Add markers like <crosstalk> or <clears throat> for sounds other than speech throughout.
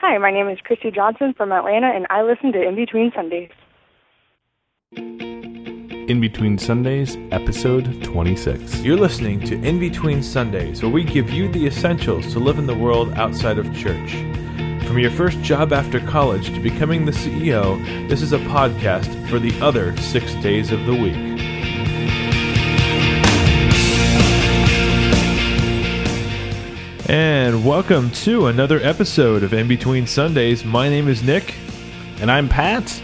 Hi, my name is Christy Johnson from Atlanta, and I listen to In Between Sundays. In Between Sundays, episode 26. You're listening to In Between Sundays, where we give you the essentials to live in the world outside of church. From your first job after college to becoming the CEO, this is a podcast for the other six days of the week. And welcome to another episode of In Between Sundays. My name is Nick. And I'm Pat,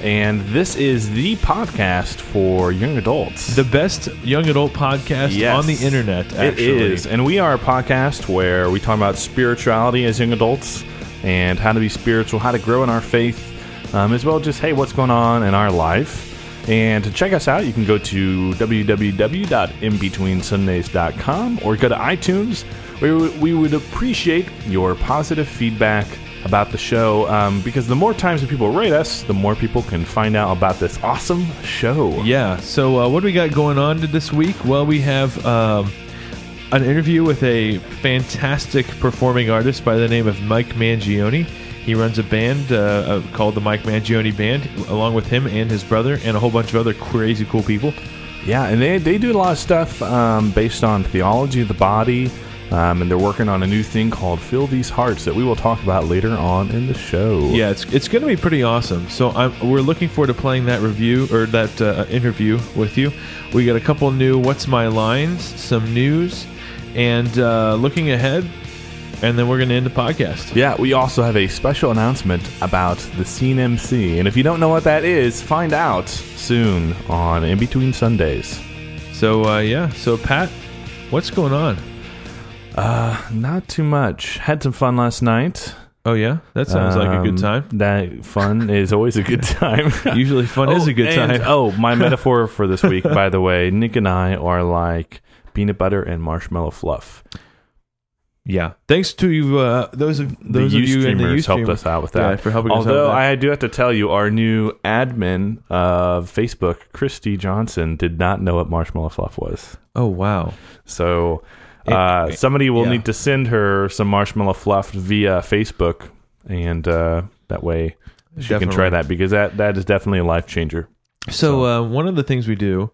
and this is the podcast for young adults. The best young adult podcast Yes. on the internet, actually. It is. And we are a podcast where we talk about spirituality as young adults and how to be spiritual, how to grow in our faith, um, as well as just, hey, what's going on in our life. And to check us out, you can go to www.inbetweensundays.com or go to iTunes. We, would- we would appreciate your positive feedback about the show um, because the more times that people rate us, the more people can find out about this awesome show. Yeah. So, uh, what do we got going on this week? Well, we have um, an interview with a fantastic performing artist by the name of Mike Mangione. He runs a band uh, uh, called the Mike Mangione Band, along with him and his brother, and a whole bunch of other crazy cool people. Yeah, and they, they do a lot of stuff um, based on theology of the body, um, and they're working on a new thing called Fill These Hearts that we will talk about later on in the show. Yeah, it's it's going to be pretty awesome. So I'm, we're looking forward to playing that review or that uh, interview with you. We got a couple new "What's My Lines," some news, and uh, looking ahead, and then we're going to end the podcast. Yeah, we also have a special announcement about the CNMC, and if you don't know what that is, find out soon on In Between Sundays. So uh, yeah, so Pat, what's going on? Uh, not too much. Had some fun last night. Oh yeah, that sounds like a good Um, time. That fun is always a good time. <laughs> Usually fun is a good and- time. oh, my <laughs> metaphor for this week, by the way, Nick and I are like peanut butter and marshmallow fluff. Yeah, thanks to uh, those of those the of you in the Ustreamers helped us out with yeah, that. for helping us out. Although with that. I do have to tell you, our new admin of Facebook, Christy Johnson, did not know what marshmallow fluff was. oh wow, So uh, somebody will yeah. need to send her some marshmallow fluff via Facebook, and uh, that way she can try that because that that is definitely a life changer. So uh, one of the things we do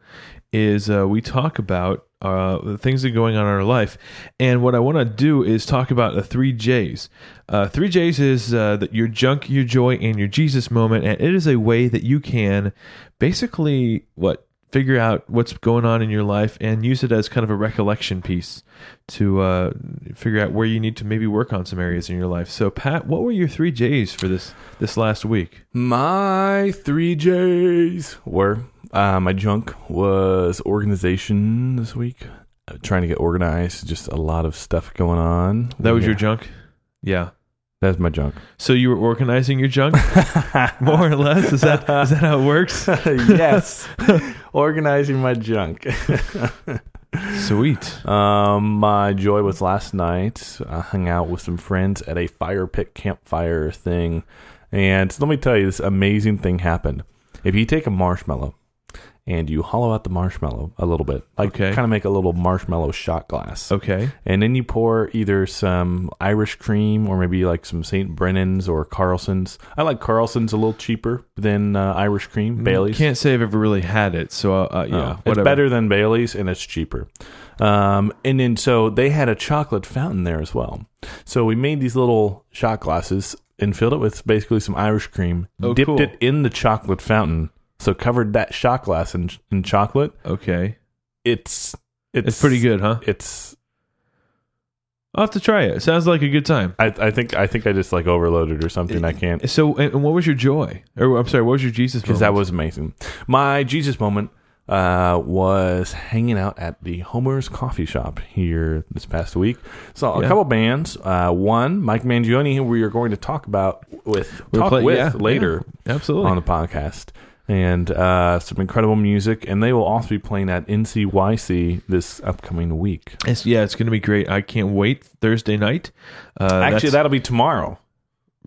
is uh, we talk about uh, the things that are going on in our life, and what I want to do is talk about the three J's. Uh, three J's is uh, that your junk, your joy, and your Jesus moment, and it is a way that you can basically what figure out what's going on in your life and use it as kind of a recollection piece to uh, figure out where you need to maybe work on some areas in your life. So, Pat, what were your three J's for this this last week? My three J's were uh, my junk was organization this week. Uh, trying to get organized, just a lot of stuff going on. That was Yeah, your junk. Yeah. That's my junk. So you were organizing your junk, <laughs> more or less. Is that is that how it works? <laughs> yes, <laughs> organizing my junk. Sweet. Um, my joy was last night. I hung out with some friends at a fire pit campfire thing, and let me tell you, this amazing thing happened. If you take a marshmallow and you hollow out the marshmallow a little bit, like Okay. kind of make a little marshmallow shot glass, Okay. and then you pour either some Irish cream or maybe like some St. Brendan's or Carolans. I like Carolans a little cheaper than uh, Irish cream. Bailey's. Can't say I've ever really had it. So uh, uh, yeah, Oh, it's better than Bailey's and it's cheaper. Um, and then so they had a chocolate fountain there as well. So we made these little shot glasses and filled it with basically some Irish cream, Oh, dipped cool. it in the chocolate fountain, so covered that shot glass in in chocolate. Okay. It's it's, It's pretty good, huh? It's I'll have to try it. Sounds like a good time. I, I think I think I just like overloaded or something. I can't So, and, what was your joy? Or I'm sorry, what was your Jesus? Moment? Because that was amazing. My Jesus moment uh, was hanging out at the Homer's Coffee Shop here this past week. Saw a Yeah. couple bands. Uh, one, Mike Mangione, who we are going to talk about with We're talk play- with yeah, later absolutely. on the podcast, and uh, some incredible music. And they will also be playing at NCYC this upcoming week. It's, yeah, it's going to be great. I can't wait. Thursday night. Uh, Actually, that'll be tomorrow.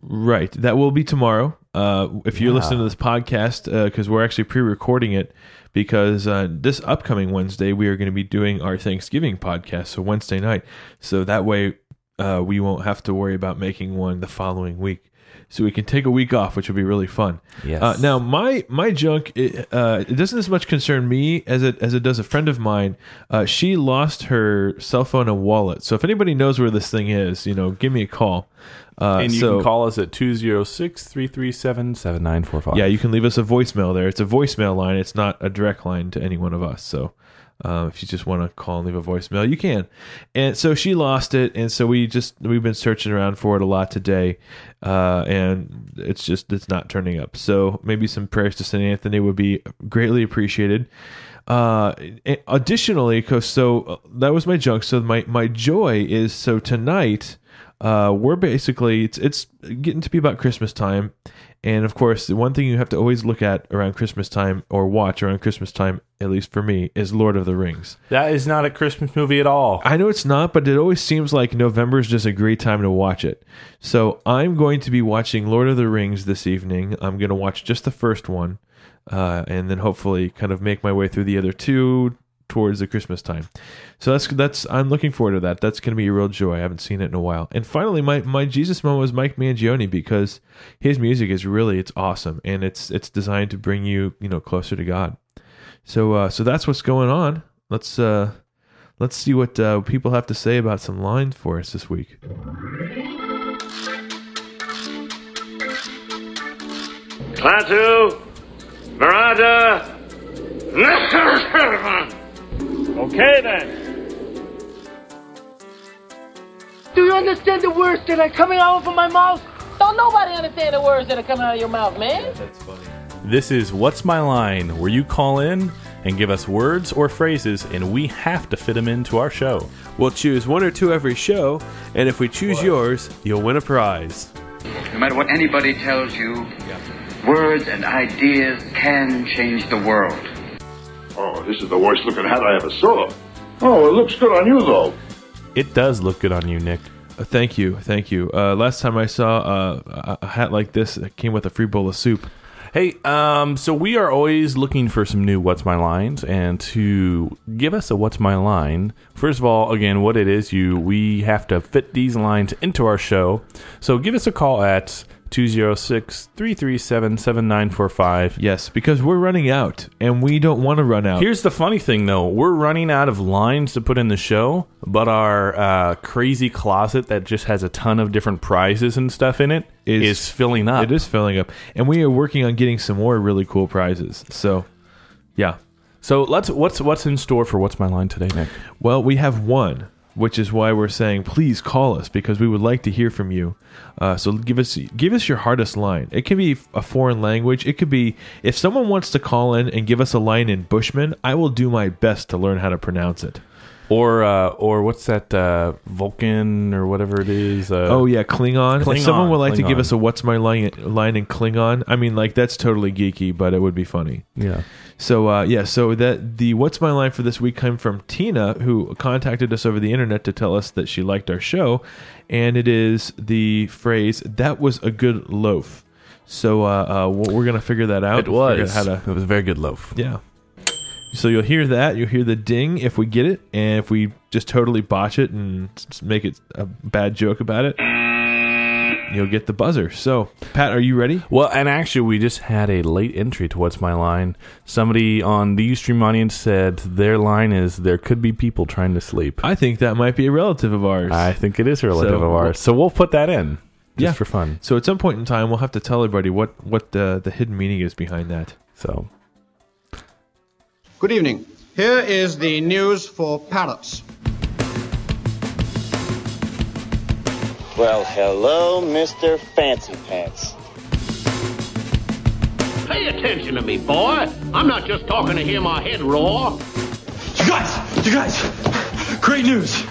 Right. That will be tomorrow. Uh, if you're Yeah. listening to this podcast, because we're actually pre-recording it, because uh, this upcoming Wednesday we are going to be doing our Thanksgiving podcast, so Wednesday night. So that way, uh, we won't have to worry about making one the following week. So we can take a week off, which will be really fun. Yes. Uh, now, my my junk it, uh, it doesn't as much concern me as it as it does a friend of mine. Uh, she lost her cell phone and wallet. So if anybody knows where this thing is, you know, give me a call. Uh, and you so, can call us at 206 337 7945. Yeah, you can leave us a voicemail there. It's a voicemail line. It's not a direct line to any one of us. So uh, if you just want to call and leave a voicemail, you can. And so she lost it, and so we just we've been searching around for it a lot today, uh, and it's just it's not turning up. So maybe some prayers to Saint Anthony would be greatly appreciated. Uh, additionally, 'cause so uh, that was my junk. So my my joy is so tonight. Uh, we're basically it's it's getting to be about Christmas time, and of course, the one thing you have to always look at around Christmas time or watch around Christmas time, at least for me, is Lord of the Rings. That is not a Christmas movie at all. I know it's not, but it always seems like November is just a great time to watch it. So I'm going to be watching Lord of the Rings this evening. I'm going to watch just the first one, uh, and then hopefully kind of make my way through the other two towards the Christmas time. So that's that's I'm looking forward to that. That's going to be a real joy. I haven't seen it in a while. And finally, my my Jesus moment was Mike Mangione because his music is really it's awesome and it's it's designed to bring you you know closer to God. So uh, so that's what's going on. Let's uh, let's see what uh, people have to say about some lines for us this week. Klaatu, Marada. Okay then. Do you understand the words that are coming out of my mouth? Don't nobody understand the words that are coming out of your mouth, man. That's funny. This is What's My Line, where you call in and give us words or phrases, and we have to fit them into our show. We'll choose one or two every show, and if we choose yours, you'll win a prize. No matter what anybody tells you, words and ideas can change the world. Oh, this is the worst looking hat I ever saw. Oh, it looks good on you, though. It does look good on you, Nick. Uh, thank you, thank you. Uh, last time I saw uh, a- a hat like this, it came with a free bowl of soup. Hey, um, so we are always looking for some new What's My Lines, and to give us a What's My Line, first of all, again, what it is, you we have to fit these lines into our show. So give us a call at 206 337 7945. Yes, because we're running out, and we don't want to run out. Here's the funny thing, though. We're running out of lines to put in the show, but our uh, crazy closet that just has a ton of different prizes and stuff in it is, Is- filling up. it is filling up, and we are working on getting some more really cool prizes. So, yeah. So let's what's what's in store for what's my line today, Nick? Well, we have one, which is why we're saying please call us because we would like to hear from you. Uh, so give us give us your hardest line. It can be a foreign language. It could be if someone wants to call in and give us a line in Bushman, I will do my best to learn how to pronounce it. Or uh, or what's that uh, Vulcan or whatever it is? Uh, Oh yeah, Klingon. Klingon, If someone would like to give us a "What's my line?" line in Klingon, I mean, like that's totally geeky, but it would be funny. yeah. So uh, yeah, so that the "What's my line" for this week came from Tina, who contacted us over the internet to tell us that she liked our show, and it is the phrase "That was a good loaf." So uh, uh, we're gonna figure that out. It was. how to It was a very good loaf. yeah. So you'll hear that. You'll hear the ding if we get it, and if we just totally botch it and make it a bad joke about it, you'll get the buzzer. So, Pat, are you ready? Well, and actually, we just had a late entry to what's my line. Somebody on the Ustream audience said their line is "There could be people trying to sleep." I think that might be a relative of ours. I think it is a relative So- of ours, so we'll put that in just Yeah. for fun. so at some point in time, we'll have to tell everybody what what the the hidden meaning is behind that. So Good evening. Here is the news for parrots. Well, hello, Mr. Fancy Pants. Pay attention to me, boy. I'm not just talking to hear my head roar. You guys, you guys, great news.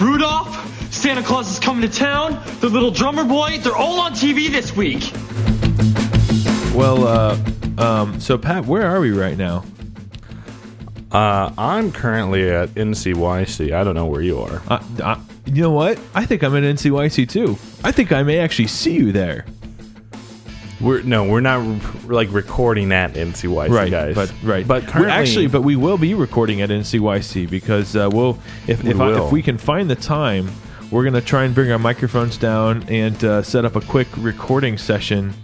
Rudolph, Santa Claus is coming to town, the little drummer boy, they're all on TV this week. Well, uh, um, so Pat, where are we right now? Uh, I'm currently at NCYC. I don't know where you are. Uh, uh, you know what? I think I'm at NCYC too. I think I may actually see you there. We're no, we're not like recording at NCYC, right, guys. But right, but We're currently, actually, but we will be recording at NCYC because uh, we'll if We if, I, if we can find the time, we're gonna try and bring our microphones down and uh, set up a quick recording session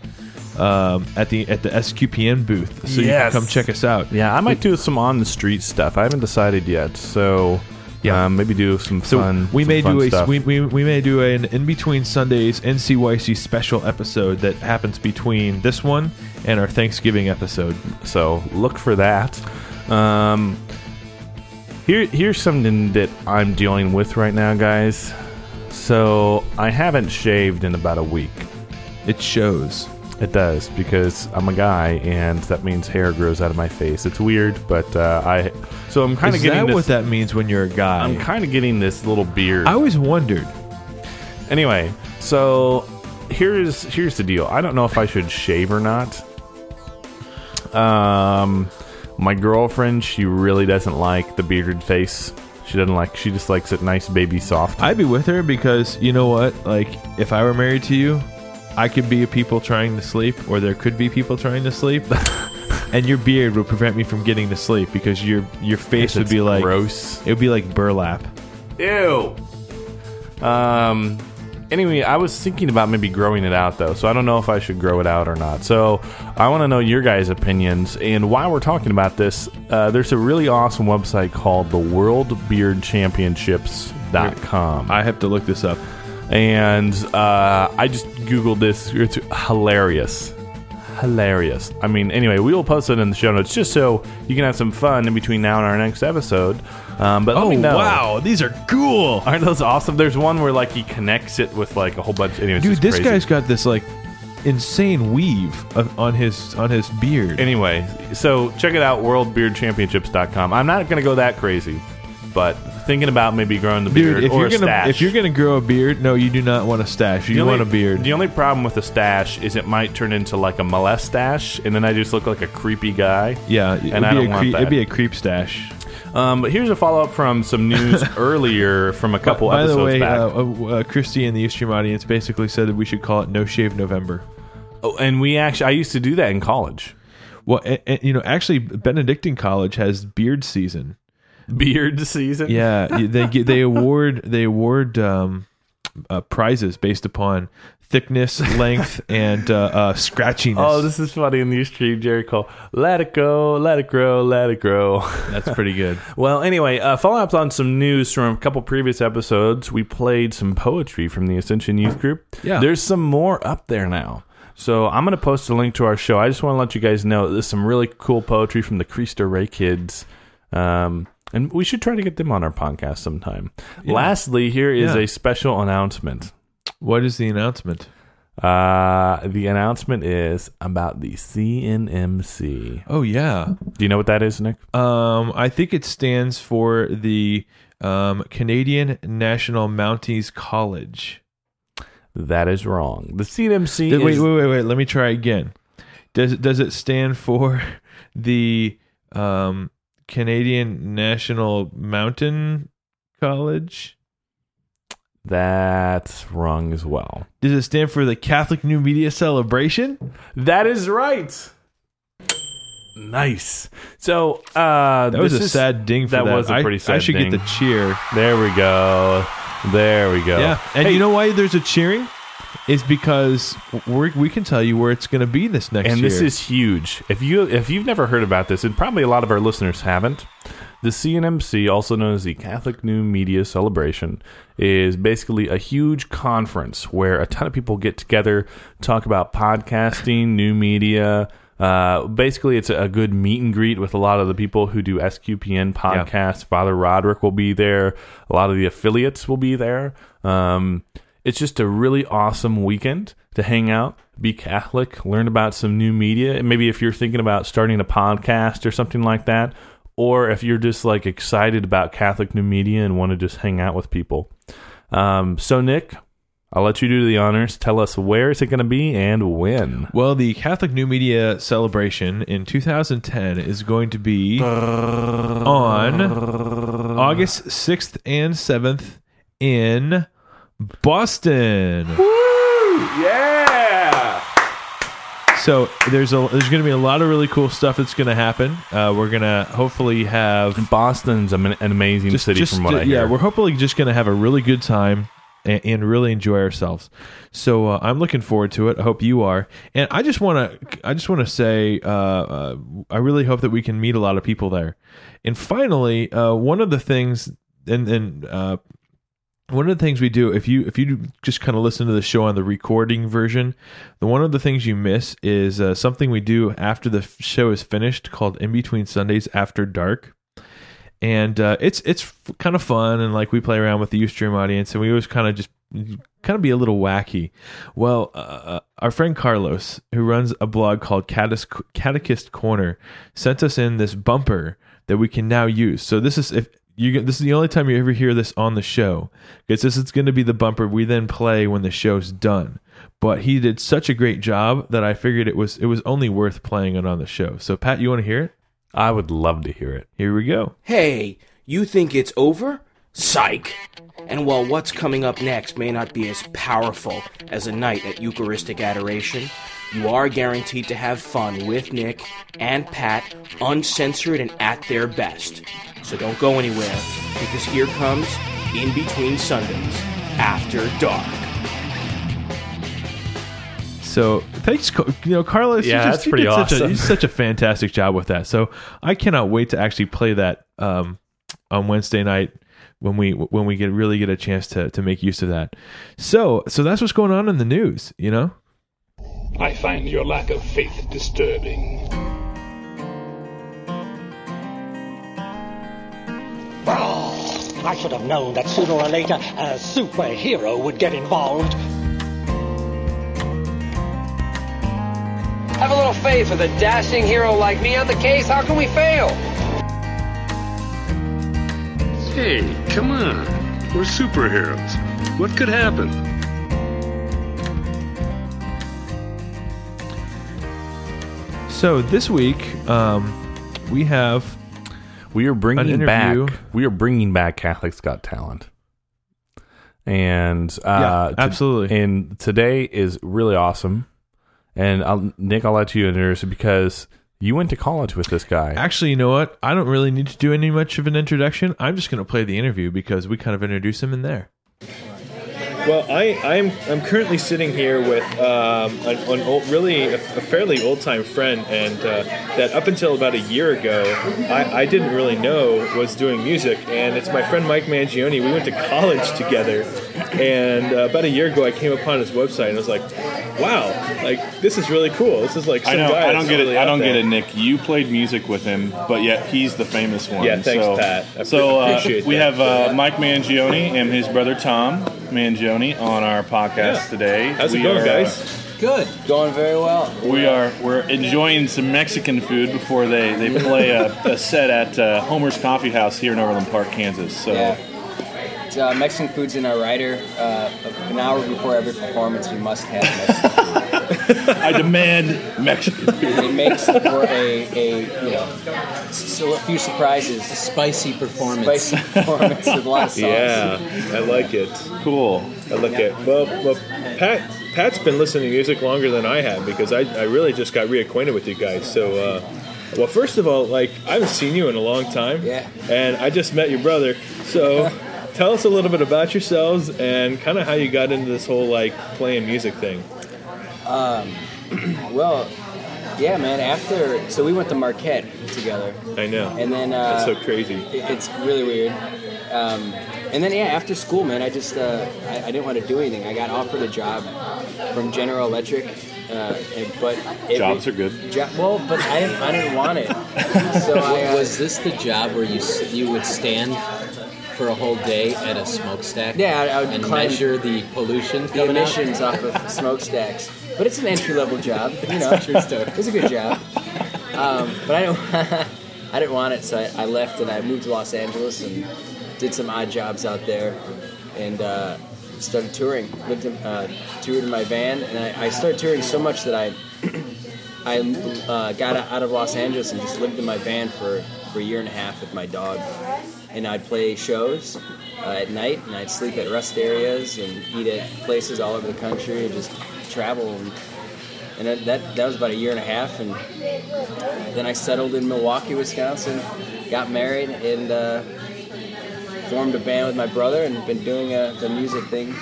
um, at the at the SQPN booth, so you Yes. can come check us out. Yeah, I might do some on the street stuff. I haven't decided yet, so Yeah. um, maybe do some So fun. we some may fun do a stuff. we, we, we may do an in between Sundays NCYC special episode that happens between this one and our Thanksgiving episode. So look for that. Um, here, here's something that I'm dealing with right now, guys. So I haven't shaved in about a week. It shows. It does because I'm a guy, and that means hair grows out of my face. It's weird, but uh, I. So I'm kind of getting that this. what that means when you're a guy? I'm kind of getting this little beard. I always wondered. Anyway, so here's here's the deal. I don't know if I should shave or not. Um, my girlfriend, she really doesn't like the bearded face. She doesn't like. She just likes it nice, baby, soft. I'd be with her because you know what? Like, if I were married to you, I could be a people trying to sleep, or there could be people trying to sleep, <laughs> and your beard would prevent me from getting to sleep because your your face would be like gross. It would be like burlap. Ew. Um. Anyway, I was thinking about maybe growing it out though, so I don't know if I should grow it out or not. So I want to know your guys' opinions. And while we're talking about this, uh, there's a really awesome website called the WorldBeardChampionships.com. I have to look this up. And uh, I just googled this. It's hilarious, hilarious. I mean, anyway, we will post it in the show notes just so you can have some fun in between now and our next episode. Um, but let Oh me know. wow, these are cool, Aren't those awesome? There's one where like he connects it with like a whole bunch. Anyways, dude. This crazy. guy's got this like insane weave of, on his on his beard. Anyway, so check it out, worldbeardchampionships.com. I'm not going to go that crazy, but thinking about maybe growing the beard Dude, if or you're a gonna stash. if you're gonna grow a beard, no, you do not want a stash. You The only- want a beard. The only problem with a stash is it might turn into like a molest stash, and then I just look like a creepy guy. yeah, it'd and I don't a want creep, that. it'd be a creep stash. Um, but here's a follow up from some news <laughs> earlier from a couple By episodes the way, back. uh, uh, uh, Christy and the Ustream audience basically said that we should call it No Shave November. oh, and we actually, I used to do that in college. Well, and, you know, actually, Benedictine College has beard season. <laughs> Beard season. Yeah, they <laughs> they award they award um, uh, prizes based upon thickness, length, and uh, uh, scratchiness. Oh, this is funny in the stream, Jerry Cole. Let it go, let it grow, let it grow. <laughs> that's pretty good. Well, anyway, uh, following up on some news from a couple previous episodes, we played some poetry from the Ascension Youth Group. Yeah. There's some more up there now. So I'm going to post a link to our show. I just want to let you guys know there's some really cool poetry from the Cristo Rey kids. Um, and we should try to get them on our podcast sometime. Lastly, here is Yeah. a special announcement. What is the announcement? Uh, the announcement is about the CNMC. Oh yeah, Do you know what that is, Nick? um, I think it stands for the um, Canadian National Mounties College. That is wrong. The CNMC Did- wait, wait, wait, wait. Let me try again. Does it does it stand for <laughs> the um, Canadian National Mountain College? That's wrong as well. Does it stand for the Catholic New Media Celebration? That is right. Nice. So uh, That was a is- sad ding for that that. was a pretty sad I should ding. get the cheer. There we go. There we go. Yeah, and Hey, you know why there's a cheering? Is because we we can tell you where it's going to be this next and year. this is huge. If you if you've never heard about this, and probably a lot of our listeners haven't, the CNMC, also known as the Catholic New Media Celebration, is basically a huge conference where a ton of people get together, talk about podcasting, new media. Uh, basically, it's a good meet and greet with a lot of the people who do SQPN podcasts. Father Roderick will be there. A lot of the affiliates will be there. Um, it's just a really awesome weekend to hang out, be Catholic, learn about some new media. And maybe if you're thinking about starting a podcast or something like that, or if you're just like excited about Catholic new media and want to just hang out with people. Um, so, Nick, I'll let you do the honors. Tell us where is it going to be and when. well, the Catholic New Media Celebration in 2010 is going to be on August 6th and 7th in Boston. Yeah. So there's a there's going to be a lot of really cool stuff that's going to happen. Uh, we're going to hopefully have Boston's an amazing just, city just from what I hear. yeah, we're hopefully just going to have a really good time. and, and really enjoy ourselves. So uh, I'm looking forward to it. I hope you are. And I just want to I just want to say uh, uh, I really hope that we can meet a lot of people there. And finally, uh, one of the things and and uh, one of the things we do if you if you just kind of listen to the show on the recording version the one of the things you miss is uh, something we do after the show is finished called in between sundays after dark. And uh, it's it's kind of fun and like we play around with the ustream audience and we always kind of just kind of be a little wacky. Well uh, our friend carlos who runs a blog called catechist corner sent us in this bumper that we can now use. So this is if you get, this is the only time you ever hear this on the show because this is going to be the bumper we then play when the show's done. But he did such a great job that I figured it was it was only worth playing it on the show. So Pat, you want to hear it? I would love to hear it. Here we go. Hey, you think it's over? Psych! And while what's coming up next may not be as powerful as a night at Eucharistic adoration, you are guaranteed to have fun with Nick and Pat, uncensored and at their best. So don't go anywhere, because here comes In Between Sundays After Dark. So thanks, you know, Carlos. Yeah, you that's you pretty did such a, awesome. you did such a fantastic job with that. So I cannot wait to actually play that um, on Wednesday night when we when we get really get a chance to to make use of that. So so that's what's going on in the news. You know. I find your lack of faith disturbing. I should have known that sooner or later a superhero would get involved. Have a little faith with a dashing hero like me on the case. How can we fail? Hey, come on. We're superheroes. What could happen? So this week um, we have we are bringing back we are bringing back Catholics Got Talent. And uh Yeah, to- absolutely. and today is really awesome. And I'll, Nick, I'll let you introduce it because you went to college with this guy. Actually, you know what? I don't really need to do any much of an introduction. I'm just going to play the interview because we kind of introduce him in there. Well, I, I'm I'm currently sitting here with um, an, an old, really a, a fairly old time friend, and uh, that up until about a year ago, I, I didn't really know was doing music, and it's my friend Mike Mangione. We went to college together, and uh, about a year ago, I came upon his website, and I was like, "Wow, like this is really cool. This is like some I know. guy I don't get really it. I don't there." get it, Nick. You played music with him, but yet he's the famous one. Yeah, thanks, so, Pat. I so uh, appreciate we that. have uh, Mike Mangione and his brother Tom Mangione on our podcast Yeah. today. How's it going, are, uh, guys? Good. Going very well. we are we're enjoying some Mexican food before they, they play a, a set at uh, Homer's Coffee House here in Overland Park, Kansas. So Yeah. It's, uh, Mexican food's in our rider. Uh, an hour before every performance, we must have Mexican food. <laughs> I demand Mexican food. It makes for a, a you know, so a few surprises. A spicy performance. Spicy performance with a lot of sauce. Yeah, I like it. Cool. I like it. Well, well, Pat, Pat's been listening to music longer than I have because I, I really just got reacquainted with you guys. So, uh, well, first of all, like I haven't seen you in a long time. Yeah. And I just met your brother. So, tell us a little bit about yourselves and kind of how you got into this whole like playing music thing. Um, <clears throat> well, yeah, man. After so we went to Marquette together. I know. And then uh, That's so crazy. it- It's really weird. Um, and then yeah, after school, man, I just uh, I, I didn't want to do anything. I got offered a job from General Electric, uh, and, but it, Jobs are good. Jo- well, but I didn't I didn't want it. <laughs> So I, uh, was this the job where you you would stand for a whole day at a smokestack? Yeah, I- I would and climb- measure the pollution the emissions off of <laughs> smokestacks. But it's an entry level job, you know. True story. It's a good job. Um, but I don't. <laughs> I didn't want it, so I, I left and I moved to Los Angeles and did some odd jobs out there, and uh, started touring. Lived in, uh, toured in my van, and I, I started touring so much that I <clears throat> I uh, got out of Los Angeles and just lived in my van for, for a year and a half with my dog. And I'd play shows uh, at night, and I'd sleep at rest areas and eat at places all over the country and just travel. And, and that, that, that was about a year and a half. And then I settled in Milwaukee, Wisconsin, got married, and uh, formed a band with my brother, and been doing uh, the music thing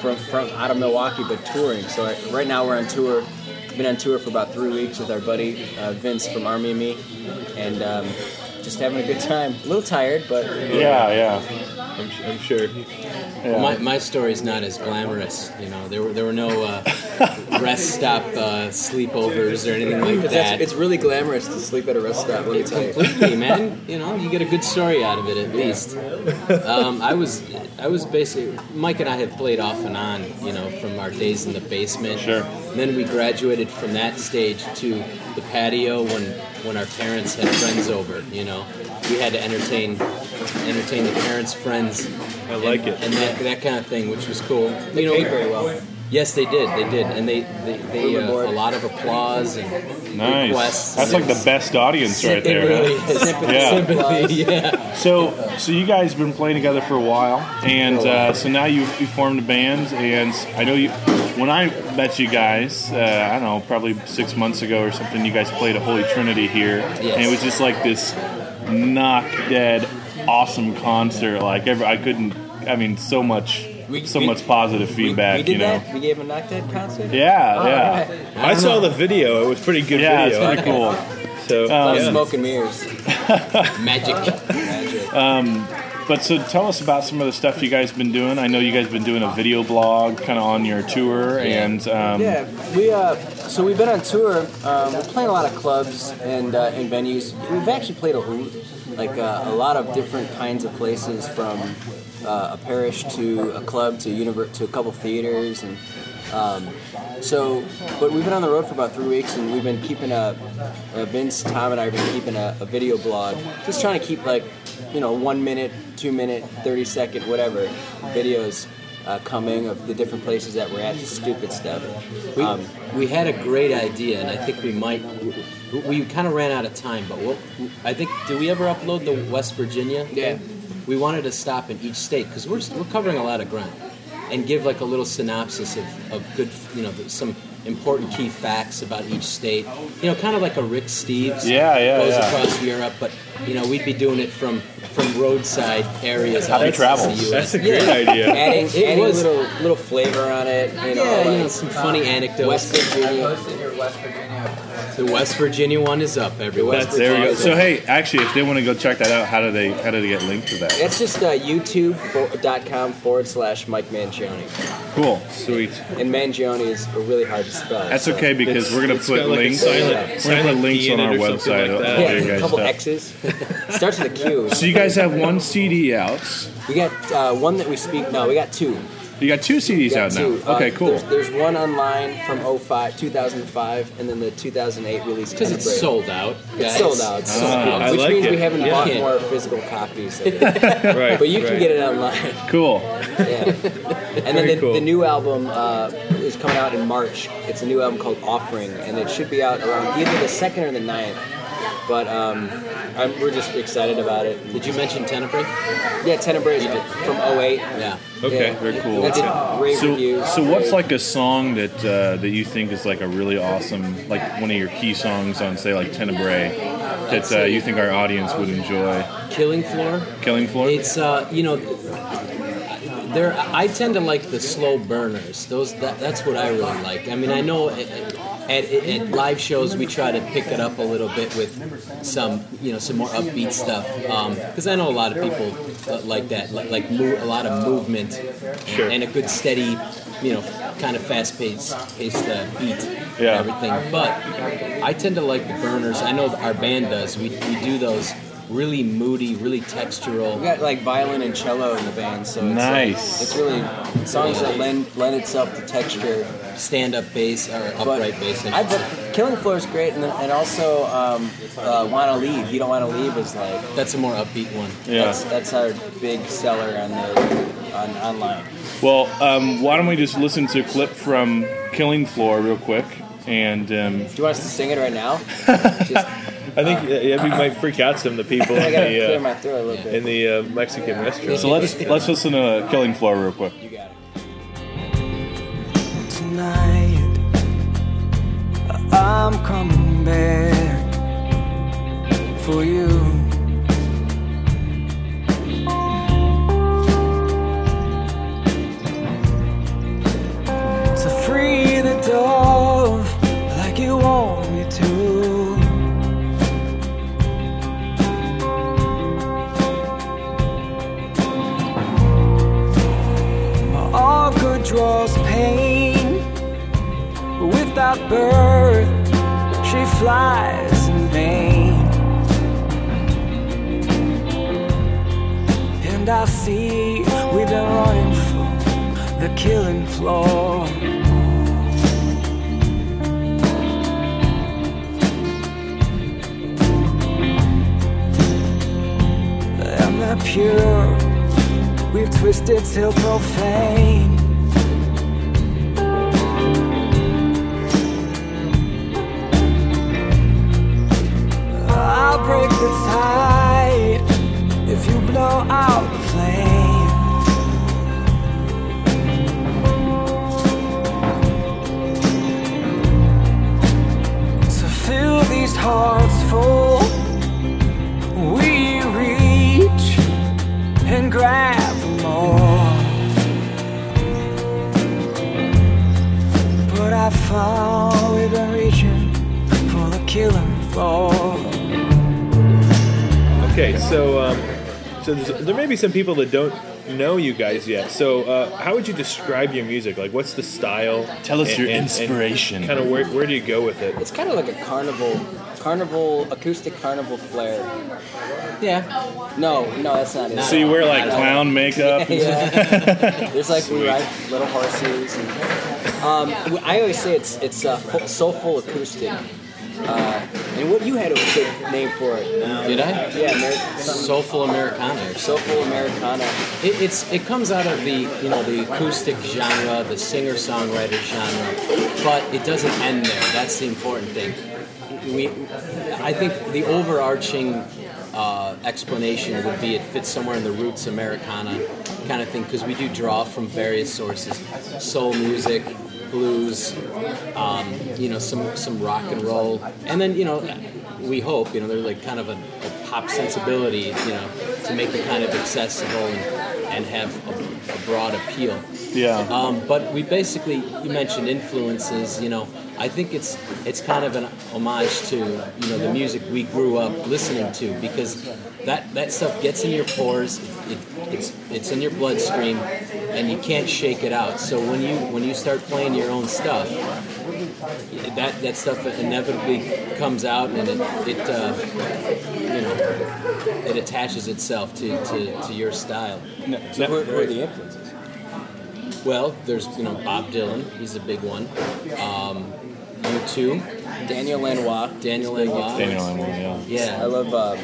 from from out of Milwaukee, but touring. So I, right now we're on tour. Been on tour for about three weeks with our buddy uh, Vince from Army of Me, and um, just having a good time. A little tired, but Yeah, yeah. I'm, I'm sure. Well, my, my story's not as glamorous. You know, there were there were no uh, <laughs> rest stop uh, sleepovers or anything like that. it's really glamorous to sleep at a rest stop. Let me tell you. completely, man. You know, you get a good story out of it at least. Um, I was, I was basically Mike and I have played off and on, you know, from our days in the basement. Sure. And then we graduated from that stage to the patio when when our parents had friends over. You know, we had to entertain entertain the parents' friends. I like it. and that, that kind of thing, which was cool. They you know, paid very well. Yes, they did. They did, and they they, they uh, a lot of applause and Nice. requests. That's like the best audience right there. really huh? <laughs> Sympathy, Yeah. sympathy, yeah. So, so you guys have been playing together for a while, and uh, so now you you formed a band, and I know you. When I met you guys, uh, I don't know, probably six months ago or something, you guys played a Holy Trinity here, and it was just like this knock dead awesome concert. Like every, I couldn't, I mean, so much, so we- much positive feedback. we did you know. that. We gave a knock dead concert. Yeah, Oh, yeah. alright. I saw the video. It was pretty good Yeah, video. it's pretty cool. So A lot of yeah. smoke and mirrors. <laughs> Magic. Um, but so tell us about some of the stuff you guys been doing. I know you guys been doing a video blog kind of on your tour, and um, yeah, we uh, so we've been on tour. Um, we're playing a lot of clubs and uh, and venues. We've actually played a hoot, like uh, a lot of different kinds of places, from uh, a parish to a club to univer- to a couple theaters, and um, so. But we've been on the road for about three weeks, and we've been keeping a uh, Vince, Tom, and I have been keeping a, a video blog, just trying to keep like you know one minute, two minute, thirty second, whatever videos uh, coming of the different places that we're at, stupid stuff. We, Um, we had a great idea, and I think we might. We, we kind of ran out of time, but what I think did we ever upload the West Virginia? Yeah. We wanted to stop in each state because we're we're covering a lot of ground, and give like a little synopsis of, of good, you know, some important key facts about each state. You know, kind of like a Rick Steves. Yeah, yeah, Goes yeah. across Europe, but you know, we'd be doing it from from roadside areas. Happy outside travel. the US. That's a great idea. adding, It adding was- little little flavor on it. You know, Yeah, you know, some funny anecdotes. West Virginia. The West Virginia one is up, everyone. that's there we go. So hey, actually, if they want to go check that out, how do they how do they get linked to that? It's just uh, youtube.com forward slash Mike Mangione. Cool. Sweet. And Mangione is really hard to spell. That's so- okay because It's- we're gonna put got like a links. we're gonna put links on our it or something website. like that. of Yeah, a couple stuff. X's. <laughs> Starts with a Q. So you guys have one CD out. We got uh, one that we speak. No, we got two. You got two CDs got out two. now. Okay, Uh, cool. There's, there's one online from 05, 2005, and then the 2008 release. Because it's sold out. It's sold out. It's sold Ah, out. I Which like means it. we haven't Yeah. bought more physical copies. Of it. <laughs> Right. but you can get it online. Cool. Yeah. And then the, cool. the new album uh, is coming out in March. It's a new album called Offering, and it should be out around either the second or the 9th. But um, I'm, we're just excited about it. Did you mention Tenebrae? Yeah, Tenebrae is from 08. Yeah. Okay. Yeah. Very cool. We did rave So, reviews. so what's like a song that uh, that you think is like a really awesome, like one of your key songs on, say, like Tenebrae, that uh, you think our audience would enjoy? Killing Floor. Killing Floor. It's uh, you know, there. I tend to like the slow burners. Those that, that's what I really like. I mean, I know at, at, at live shows we try to pick it up a little bit with some you know some more upbeat stuff because I know a lot of people uh, like that, like, like mo- a lot of movement Sure. and a good steady, you know, kind of fast paced paced uh, beat Yeah. and everything. But I tend to like the burners. I know our band does. We, we do those really moody, really textural. We got like violin and cello in the band, so it's, uh, Nice. it's really songs that lend lend itself to texture. Stand up bass or But upright bass. I but Killing Floor is great, and, then, and also um, uh, Wanna Leave. You don't want to leave is like That's a more upbeat one. Yeah. that's that's our big seller on the on online. Well, um, why don't we just listen to a clip from Killing Floor real quick? And um, Do you want us to sing it right now? <laughs> Just, I think uh, yeah, we might freak out some of the people <laughs> in the my uh, throat a little bit. in the uh, Mexican restaurant. so let's let's listen to Killing Floor real quick. I'm coming back for you. To free the dove like you want me to. Draws pain without birth she flies in vain. And I see we've been running for the killing floor. I'm not pure. We've twisted till profane. The tide if you blow out the flame. To fill these hearts full, we reach and grab more. But I found we've been reaching for the killing floor. Okay, so um, so there may be some people that don't know you guys yet. So uh, how would you describe your music? Like, what's the style? Tell us your inspiration. kind of where, where do you go with it? It's kind of like a carnival, carnival acoustic carnival flair. Yeah. No, no, that's not it. So you wear like clown makeup? and <laughs> Yeah. <laughs> There's like we ride little horses. And, um, I always say it's it's uh, full, soulful acoustic. Uh, and what you had a good name for it? Did I? Yeah, Ameri- Soulful Americana. Soulful Americana. It, it's it comes out of the you know the acoustic genre, the singer songwriter genre, but it doesn't end there. That's the important thing. We, I think the overarching uh, explanation would be it fits somewhere in the roots Americana kind of thing because we do draw from various sources, soul music, blues, um, you know some some rock and roll, and then you know we hope you know there's like kind of a, a pop sensibility you know to make it kind of accessible and, and have a, a broad appeal. Yeah. Um, but we basically you mentioned influences. You know, I think it's it's kind of an homage to you know the music we grew up listening to because that that stuff gets in your pores. It, it's it's in your bloodstream, and you can't shake it out. So when you when you start playing your own stuff, that that stuff inevitably comes out, and it it uh, you know it attaches itself to, to, to your style. So who, who are the influences? Well, there's you know Bob Dylan. He's a big one. Um, U2. Daniel Lanois. Daniel Lanois. Daniel Lanois, yeah. I love um,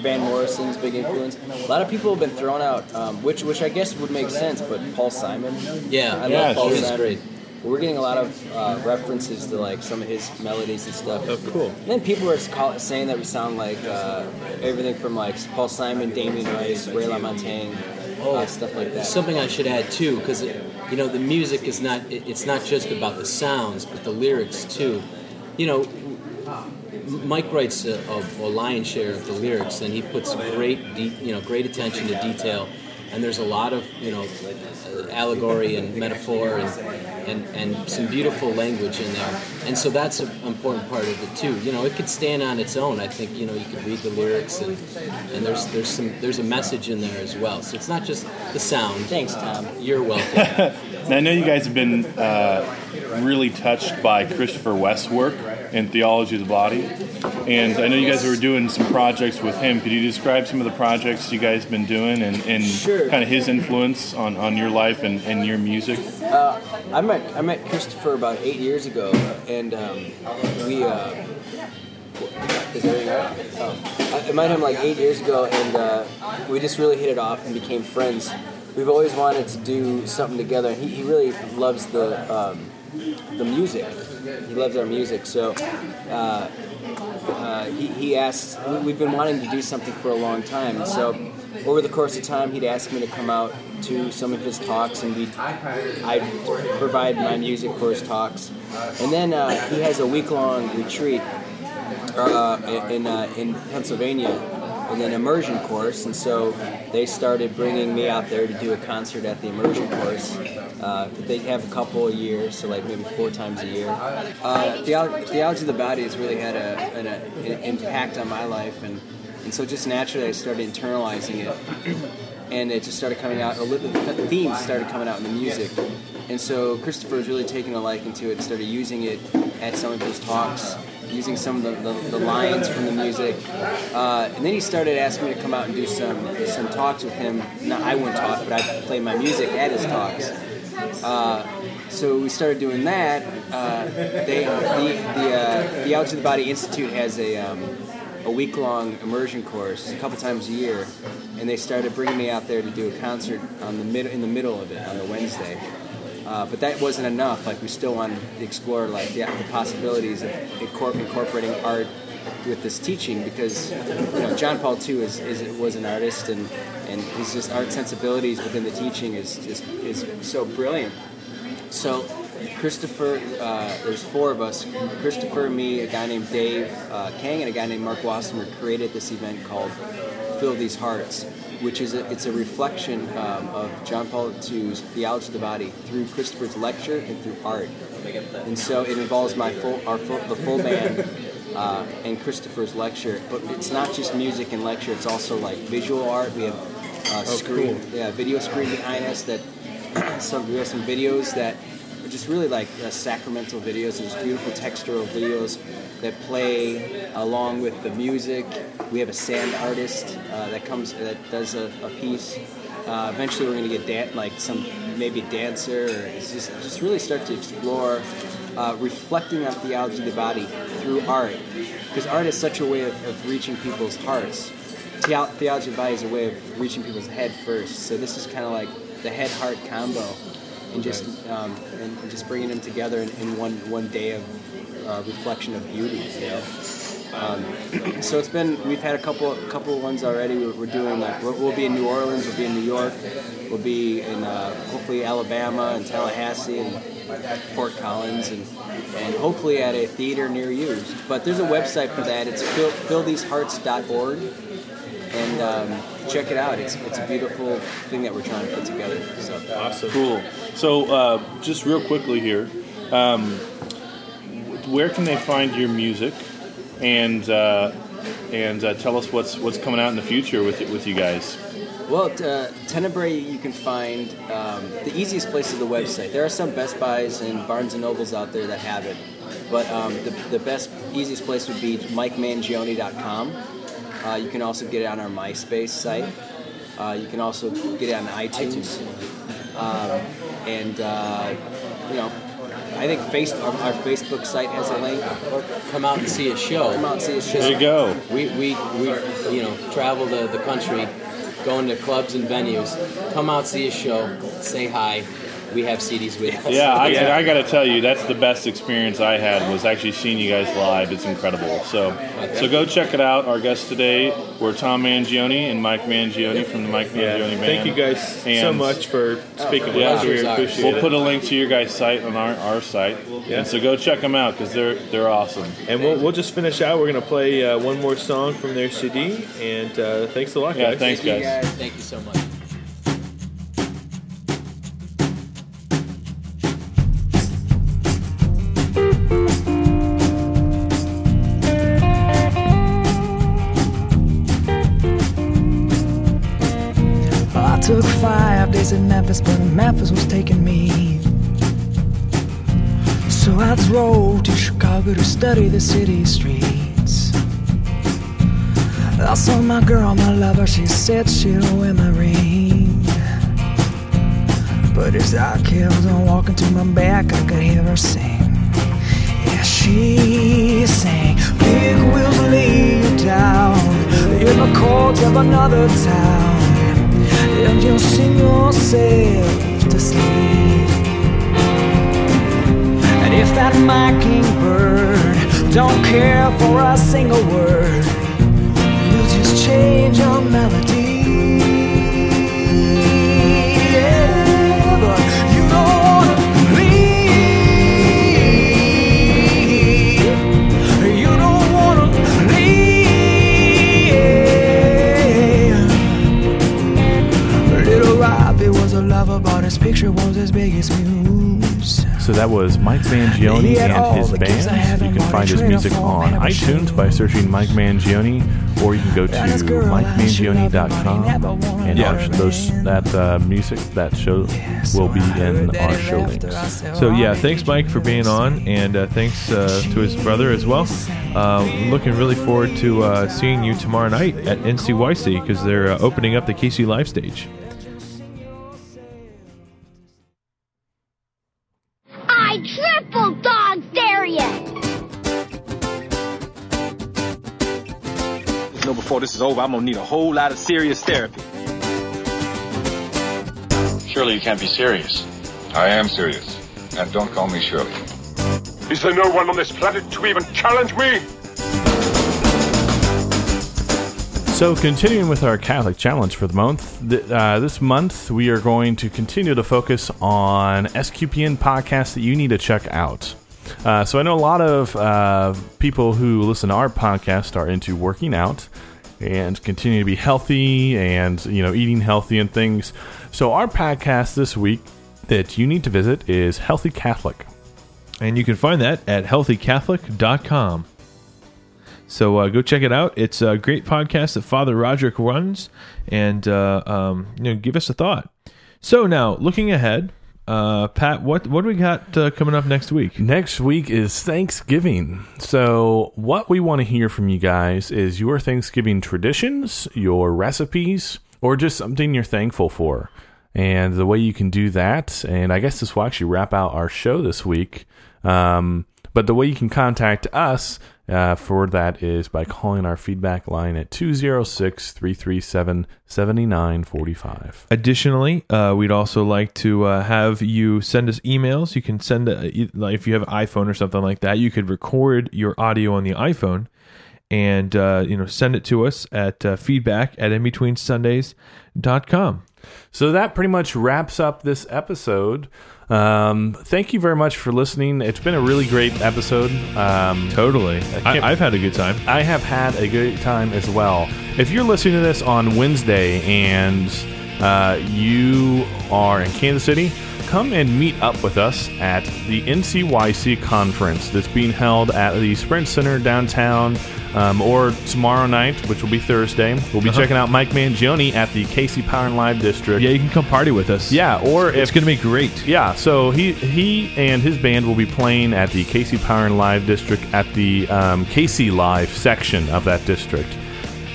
Van Morrison's big influence. A lot of people have been thrown out, um, which which I guess would make sense. But Paul Simon. Yeah, I yeah, love Paul Simon. great. We're getting a lot of uh, references to like some of his melodies and stuff. Oh, cool. And then people are call, saying that we sound like uh, everything from like Paul Simon, Damien Rice, Ray LaMontagne, uh, stuff like that. Something I should add too, because you know the music is not it- it's not just about the sounds, but the lyrics too. You know, M- Mike writes a, a, a lion's share of the lyrics, and he puts great de- you know great attention to detail. And there's a lot of you know uh, allegory and metaphor and, and and some beautiful language in there. And so that's an important part of it too. You know, it could stand on its own. I think you know you could read the lyrics and and there's there's some there's a message in there as well. So it's not just the sound. Thanks, Tom. You're welcome. <laughs> Now, I know you guys have been uh, really touched by Christopher West's work in Theology of the Body. And I know you guys were doing some projects with him. Could you describe some of the projects you guys have been doing and, and kind of his influence on, on your life and, and your music? Uh, I met I met Christopher about eight years ago, and um, we. Uh, is right? Oh. I I met him like eight years ago, and uh, we just really hit it off and became friends. We've always wanted to do something together. He, he really loves the um, the music. He loves our music, so. Uh, uh, he, he asked, we- we've been wanting to do something for a long time. So, over the course of time, he'd ask me to come out to some of his talks, and we'd, I'd provide my music for his talks. And then uh, he has a week long retreat uh, in, uh, in Pennsylvania, and an immersion course. And so, they started bringing me out there to do a concert at the immersion course. Uh, they have a couple a year, so like maybe four times a year. Uh, Theolo- Theology of the Body has really had a, an, a, an impact on my life, and, and so just naturally I started internalizing it. and it just started coming out. A little, the themes started coming out in the music, and so Christopher was really taking a liking to it and started using it at some of his talks, using some of the, the, the lines from the music. Uh, and then he started asking me to come out and do some some talks with him. Not I wouldn't talk, but I play my music at his talks. Uh, so we started doing that. Uh, they, the the, uh, the Out to the Body Institute has a um, a week long immersion course a couple times a year, and they started bringing me out there to do a concert on the mid- in the middle of it on the Wednesday. Uh, but that wasn't enough. Like we still wanted to explore like the, the possibilities of incorpor- incorporating art with this teaching because you know John Paul II is, is was an artist and and his just art sensibilities within the teaching is just is so brilliant. So Christopher, uh, there's four of us. Christopher, me, a guy named Dave uh, Kang, and a guy named Mark Wassemer created this event called Fill These Hearts, which is a, it's a reflection um, of John Paul II's theology of the body through Christopher's lecture and through art. And so it involves my full, our full, the full band uh, and Christopher's lecture. But it's not just music and lecture; it's also like visual art. We have uh, Oh, screen, cool. yeah, video screen behind us that <clears throat> some we have some videos that are just really like uh, sacramental videos. There's beautiful textural videos that play along with the music. We have a sand artist uh, that comes that does a, a piece. Uh, eventually, we're going to get dan- like some maybe dancer, or just just really start to explore uh, reflecting on theology of the body through art, because art is such a way of, of reaching people's hearts. Theo- theology of the body is a way of reaching people's head first. So this is kind of like the head heart combo, and just um, and and just bringing them together in, in one one day of uh, reflection of beauty. You know. Um, <clears throat> so it's been we've had a couple couple ones already. We're, we're doing like we'll, we'll be in New Orleans, we'll be in New York, we'll be in uh, hopefully Alabama and Tallahassee and Fort Collins and and hopefully at a theater near you. But there's a website for that. It's fill, fillthesehearts.org and um, check it out. It's it's a beautiful thing that we're trying to put together. So awesome, Cool. So, uh, just real quickly here, um, where can they find your music, and uh, and uh, tell us what's what's coming out in the future with with you guys? Well, uh, Tenebrae, you can find um, the easiest place is the website. There are some Best Buys and Barnes and Nobles out there that have it, but um, the, the best, easiest place would be MikeMangione.com. Uh, you can also get it on our MySpace site. Uh, you can also get it on iTunes, um, and uh, you know, I think Facebook, our, our Facebook site has a link. Or come out and see a show. Come out and see a show. There you go. We, we, we you know, travel the, the country, going to clubs and venues. Come out, see a show, say hi. We have CDs with us. Yeah, I, I <laughs> got to tell you, that's the best experience I had was actually seeing you guys live. It's incredible. So, so go check it out. Our guests today were Tom Mangione and Mike Mangione from the Mike Yeah. Mangione Band. Thank you guys so much for speaking with us. We appreciate we'll it. put a link to your guys' site on our, our site. Yeah. And so go check them out because they're they're awesome. And we'll, we'll just finish out. We're going to play uh, one more song from their CD. And uh, thanks a lot, Yeah, guys. thanks, Thank you, guys. guys. Thank you so much. In Memphis, but Memphis was taking me. So I drove to Chicago to study the city streets. I saw my girl, my lover, she said she'll wear my ring. But as I kept on walking to my back, I could hear her sing. Yeah, she sang, Big wheels lead you down in the courts of another town and you'll sing yourself to sleep. And if that mockingbird don't care for a single word, you'll just change your melody. As big as muse. So that was Mike Mangione He had all and his the gifts I band. You can find his music trade 'em all, on iTunes by searching Mike Mangione, or you can go to And this girl, I should love mikemangione.com her money, never and Yeah. our, those that uh, music that show will be in our show links. So yeah, thanks Mike for being on, and uh, thanks uh, to his brother as well. Uh, looking really forward to uh, seeing you tomorrow night at NCYC because they're uh, opening up the KC Live stage. Triple dog dare you! You know, before this is over, I'm gonna need a whole lot of serious therapy. Surely you can't be serious. I am serious. And don't call me Shirley. Is there no one on this planet to even challenge me? So, continuing with our Catholic challenge for the month, th- uh, this month we are going to continue to focus on SQPN podcasts that you need to check out. Uh, so, I know a lot of uh, people who listen to our podcast are into working out and continue to be healthy and you know eating healthy and things. So, our podcast this week that you need to visit is Healthy Catholic. And you can find that at healthycatholic.com. So uh, go check it out. It's a great podcast that Father Roderick runs, and uh, um, you know, give us a thought. So now, looking ahead, uh, Pat, what what do we got uh, coming up next week? Next week is Thanksgiving. So, what we want to hear from you guys is your Thanksgiving traditions, your recipes, or just something you're thankful for. And the way you can do that, and I guess this will actually wrap out our show this week. Um, but the way you can contact us uh, for that is by calling our feedback line at 206 337 7945. Additionally, uh, we'd also like to uh, have you send us emails. You can send, a, if you have an iPhone or something like that, you could record your audio on the iPhone and uh, you know send it to us at uh, feedback at inbetweensundays.com. So that pretty much wraps up this episode. Um, thank you very much for listening. It's been a really great episode. Um, Totally. I, I've had a good time. I have had a good time as well. If you're listening to this on Wednesday and uh, you are in Kansas City, come and meet up with us at the NCYC conference that's being held at the Sprint Center downtown. Um, or tomorrow night, which will be Thursday, we'll be Uh-huh. checking out Mike Mangione at the KC Power and Light District. Yeah, you can come party with us. Yeah, or it's going to be great. yeah, so he he and his band will be playing at the KC Power and Light District at the um, KC Live section of that district.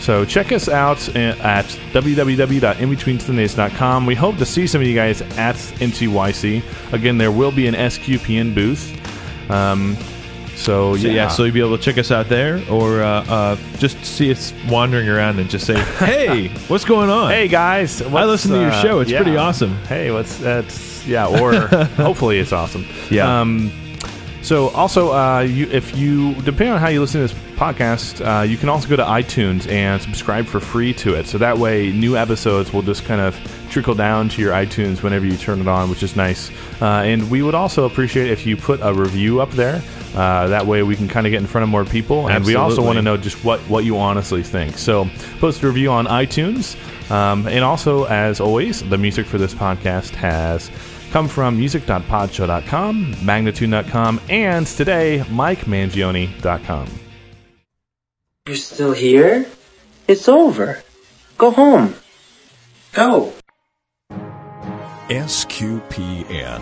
So check us out a- at www.inbetweensundays.com. We hope to see some of you guys at NCYC. Again, there will be an SQPN booth. Um, so, yeah, yeah, so you'll be able to check us out there, or uh, uh, just see us wandering around and just say, <laughs> "Hey, what's going on?" Hey guys, I listen to your uh, show. It's yeah. pretty awesome. Hey, what's that's yeah, or <laughs> hopefully it's awesome. Yeah. Um, so also, uh, you if you depending on how you listen to this podcast, uh, you can also go to iTunes and subscribe for free to it. So that way, new episodes will just kind of trickle down to your iTunes whenever you turn it on, which is nice. Uh, and we would also appreciate if you put a review up there. Uh, that way, we can kind of get in front of more people, and we also want to know just what what you honestly think. So post a review on iTunes. Um, and also, as always, the music for this podcast has come from music.podshow.com, magnatune.com, and today, MikeMangione.com. You're still here? It's over. Go home. Go. SQPN,